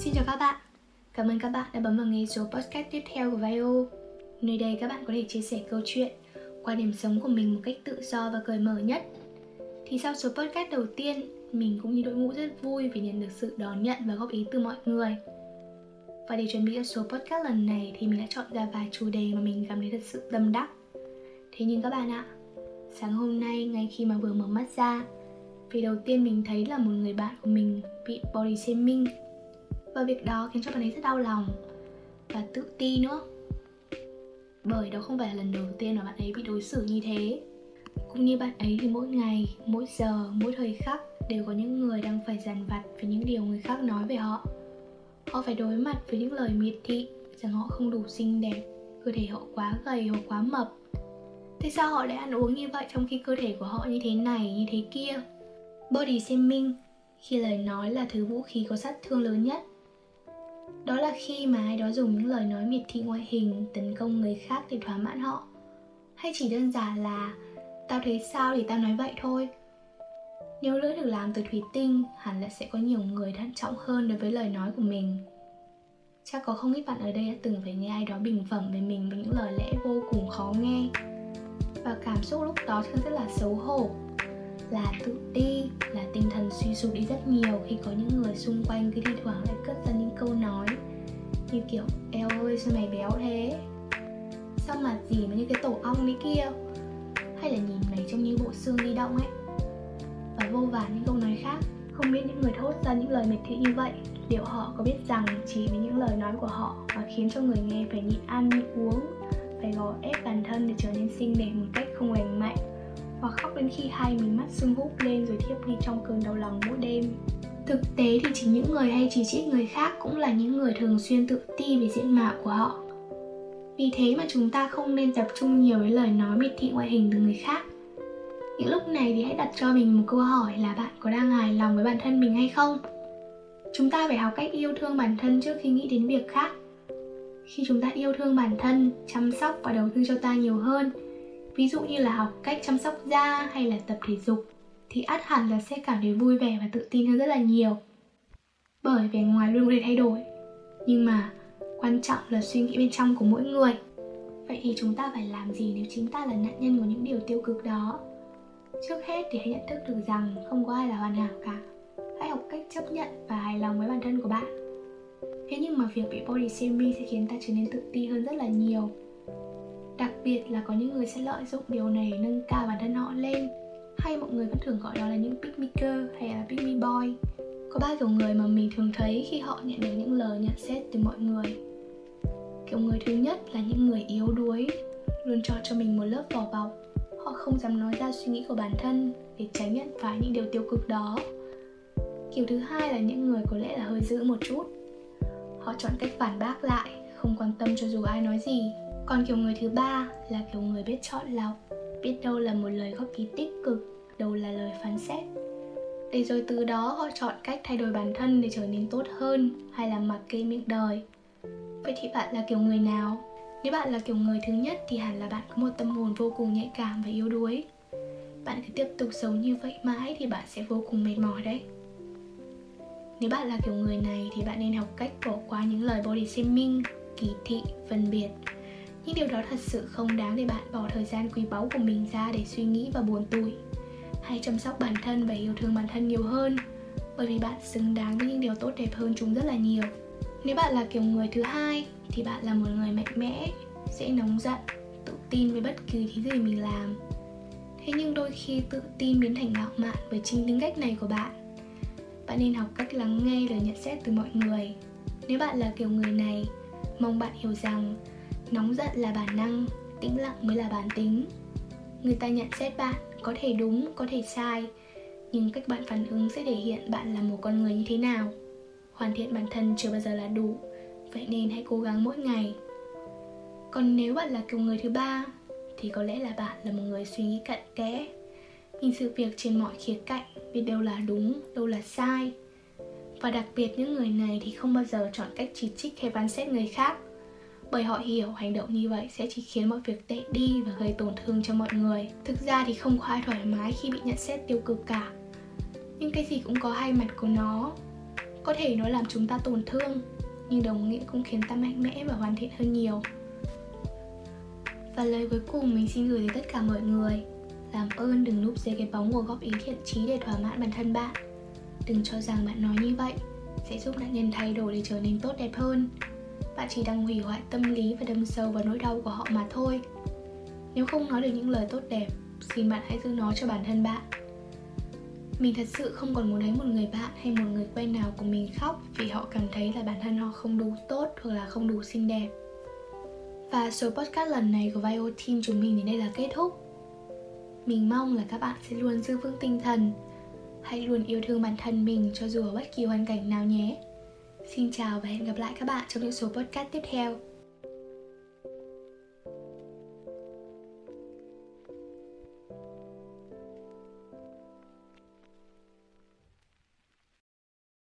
xin chào các bạn cảm ơn các bạn đã bấm vào nghe số podcast tiếp theo của Vio. Nơi đây các bạn có thể chia sẻ câu chuyện, quan điểm sống của mình một cách tự do và cởi mở nhất. Thì sau số podcast đầu tiên, mình cũng như đội ngũ rất vui vì nhận được sự đón nhận và góp ý từ mọi người. Và để chuẩn bị cho số podcast lần này thì mình đã chọn ra vài chủ đề mà mình cảm thấy thật sự tâm đắc. Thế nhưng các bạn ạ, sáng hôm nay ngay khi mà vừa mở mắt ra, vì đầu tiên mình thấy là một người bạn của mình bị body shaming và việc đó khiến cho bạn ấy rất đau lòng và tự ti nữa bởi đó không phải là lần đầu tiên mà bạn ấy bị đối xử như thế. Cũng như bạn ấy thì mỗi ngày, mỗi giờ, mỗi thời khắc đều có những người đang phải dằn vặt với những điều người khác nói về họ. Họ phải đối mặt với những lời miệt thị, rằng họ không đủ xinh đẹp, cơ thể họ quá gầy hoặc quá mập. Thế sao họ lại ăn uống như vậy trong khi cơ thể của họ như thế này, như thế kia? Body shaming, khi lời nói là thứ vũ khí có sát thương lớn nhất đó là khi mà ai đó dùng những lời nói miệt thị ngoại hình, tấn công người khác để thỏa mãn họ. Hay chỉ đơn giản là, tao thấy sao thì tao nói vậy thôi. Nếu lưỡi được làm từ thủy tinh, hẳn là sẽ có nhiều người thận trọng hơn đối với lời nói của mình. Chắc có không ít bạn ở đây đã từng phải nghe ai đó bình phẩm về mình với những lời lẽ vô cùng khó nghe. Và cảm xúc lúc đó thường rất là xấu hổ là tự ti, là tinh thần suy sụp đi rất nhiều khi có những người xung quanh cứ thi thoảng lại cất ra những câu nói như kiểu, eo ơi, sao mày béo thế? Sao mà gì mà như cái tổ ong đấy kia? Hay là nhìn mày trông như bộ xương di động ấy. Và vô vàn những câu nói khác, không biết những người thốt ra những lời miệt thị như vậy, liệu họ có biết rằng chỉ với những lời nói của họ mà khiến cho người nghe phải nhịn ăn, nhịn uống, phải gò ép bản thân để trở nên xinh đẹp một cách không lành mạnh? Hoặc khóc đến khi hai mí mắt sưng húp lên rồi thiếp đi trong cơn đau lòng mỗi đêm. Thực tế thì chỉ những người hay chỉ trích người khác cũng là những người thường xuyên tự ti về diện mạo của họ. Vì thế mà chúng ta không nên tập trung nhiều với lời nói miệt thị ngoại hình từ người khác. Những lúc này thì hãy đặt cho mình một câu hỏi là bạn có đang hài lòng với bản thân mình hay không? Chúng ta phải học cách yêu thương bản thân trước khi nghĩ đến việc khác. Khi chúng ta yêu thương bản thân, chăm sóc và đầu tư cho ta nhiều hơn ví dụ như là học cách chăm sóc da hay là tập thể dục, thì ắt hẳn là sẽ cảm thấy vui vẻ và tự tin hơn rất là nhiều. Bởi vẻ ngoài luôn có thể thay đổi, nhưng mà quan trọng là suy nghĩ bên trong của mỗi người. Vậy thì chúng ta phải làm gì nếu chính ta là nạn nhân của những điều tiêu cực đó? Trước hết thì hãy nhận thức được rằng không có ai là hoàn hảo cả. Hãy học cách chấp nhận và hài lòng với bản thân của bạn. Thế nhưng mà việc bị body shaming sẽ khiến ta trở nên tự ti hơn rất là nhiều biệt là có những người sẽ lợi dụng điều này nâng cao bản thân họ lên. Hay mọi người vẫn thường gọi đó là những pick me girl hay là pick me boy có ba kiểu người mà mình thường thấy khi họ nhận được những lời nhận xét từ mọi người. Kiểu người thứ nhất là những người yếu đuối, luôn cho cho mình một lớp vỏ bọc. Họ không dám nói ra suy nghĩ của bản thân để tránh nhận phải những điều tiêu cực đó. Kiểu thứ hai là những người có lẽ là hơi dữ một chút. Họ chọn cách phản bác lại, không quan tâm cho dù ai nói gì còn kiểu người thứ ba là kiểu người biết chọn lọc, biết đâu là một lời góp ý tích cực, đâu là lời phán xét. Để rồi từ đó họ chọn cách thay đổi bản thân để trở nên tốt hơn hay là mặc kệ miệng đời. Vậy thì bạn là kiểu người nào? Nếu bạn là kiểu người thứ nhất thì hẳn là bạn có một tâm hồn vô cùng nhạy cảm và yếu đuối. Bạn cứ tiếp tục sống như vậy mãi thì bạn sẽ vô cùng mệt mỏi đấy. Nếu bạn là kiểu người này thì bạn nên học cách bỏ qua những lời body shaming, kỳ thị, phân biệt nhưng điều đó thật sự không đáng để bạn bỏ thời gian quý báu của mình ra để suy nghĩ và buồn tủi. Hãy chăm sóc bản thân và yêu thương bản thân nhiều hơn, bởi vì bạn xứng đáng với những điều tốt đẹp hơn chúng rất là nhiều. Nếu bạn là kiểu người thứ hai, thì bạn là một người mạnh mẽ, dễ nóng giận, tự tin với bất kỳ thứ gì mình làm. Thế nhưng đôi khi tự tin biến thành ngạo mạn với chính tính cách này của bạn. Bạn nên học cách lắng nghe lời nhận xét từ mọi người. Nếu bạn là kiểu người này, mong bạn hiểu rằng nóng giận là bản năng, tĩnh lặng mới là bản tính. Người ta nhận xét bạn có thể đúng, có thể sai, nhưng cách bạn phản ứng sẽ thể hiện bạn là một con người như thế nào. Hoàn thiện bản thân chưa bao giờ là đủ, vậy nên hãy cố gắng mỗi ngày. Còn nếu bạn là kiểu người thứ ba, thì có lẽ là bạn là một người suy nghĩ cặn kẽ, nhìn sự việc trên mọi khía cạnh, biết đâu là đúng, đâu là sai. Và đặc biệt những người này thì không bao giờ chọn cách chỉ trích hay phán xét người khác bởi họ hiểu hành động như vậy sẽ chỉ khiến mọi việc tệ đi và gây tổn thương cho mọi người. Thực ra thì không có ai thoải mái khi bị nhận xét tiêu cực cả. Nhưng cái gì cũng có hai mặt của nó. Có thể nó làm chúng ta tổn thương, nhưng đồng nghĩa cũng khiến ta mạnh mẽ và hoàn thiện hơn nhiều. Và lời cuối cùng mình xin gửi đến tất cả mọi người, làm ơn đừng núp dưới cái bóng của góp ý thiện trí để thỏa mãn bản thân bạn. Đừng cho rằng bạn nói như vậy sẽ giúp nạn nhân thay đổi để trở nên tốt đẹp hơn bạn chỉ đang hủy hoại tâm lý và đâm sâu vào nỗi đau của họ mà thôi. Nếu không nói được những lời tốt đẹp, xin bạn hãy giữ nó cho bản thân bạn. Mình thật sự không còn muốn thấy một người bạn hay một người quen nào của mình khóc vì họ cảm thấy là bản thân họ không đủ tốt hoặc là không đủ xinh đẹp. Và số podcast lần này của Vio Team chúng mình đến đây là kết thúc. Mình mong là các bạn sẽ luôn giữ vững tinh thần. Hãy luôn yêu thương bản thân mình cho dù ở bất kỳ hoàn cảnh nào nhé xin chào và hẹn gặp lại các bạn trong những số podcast tiếp theo.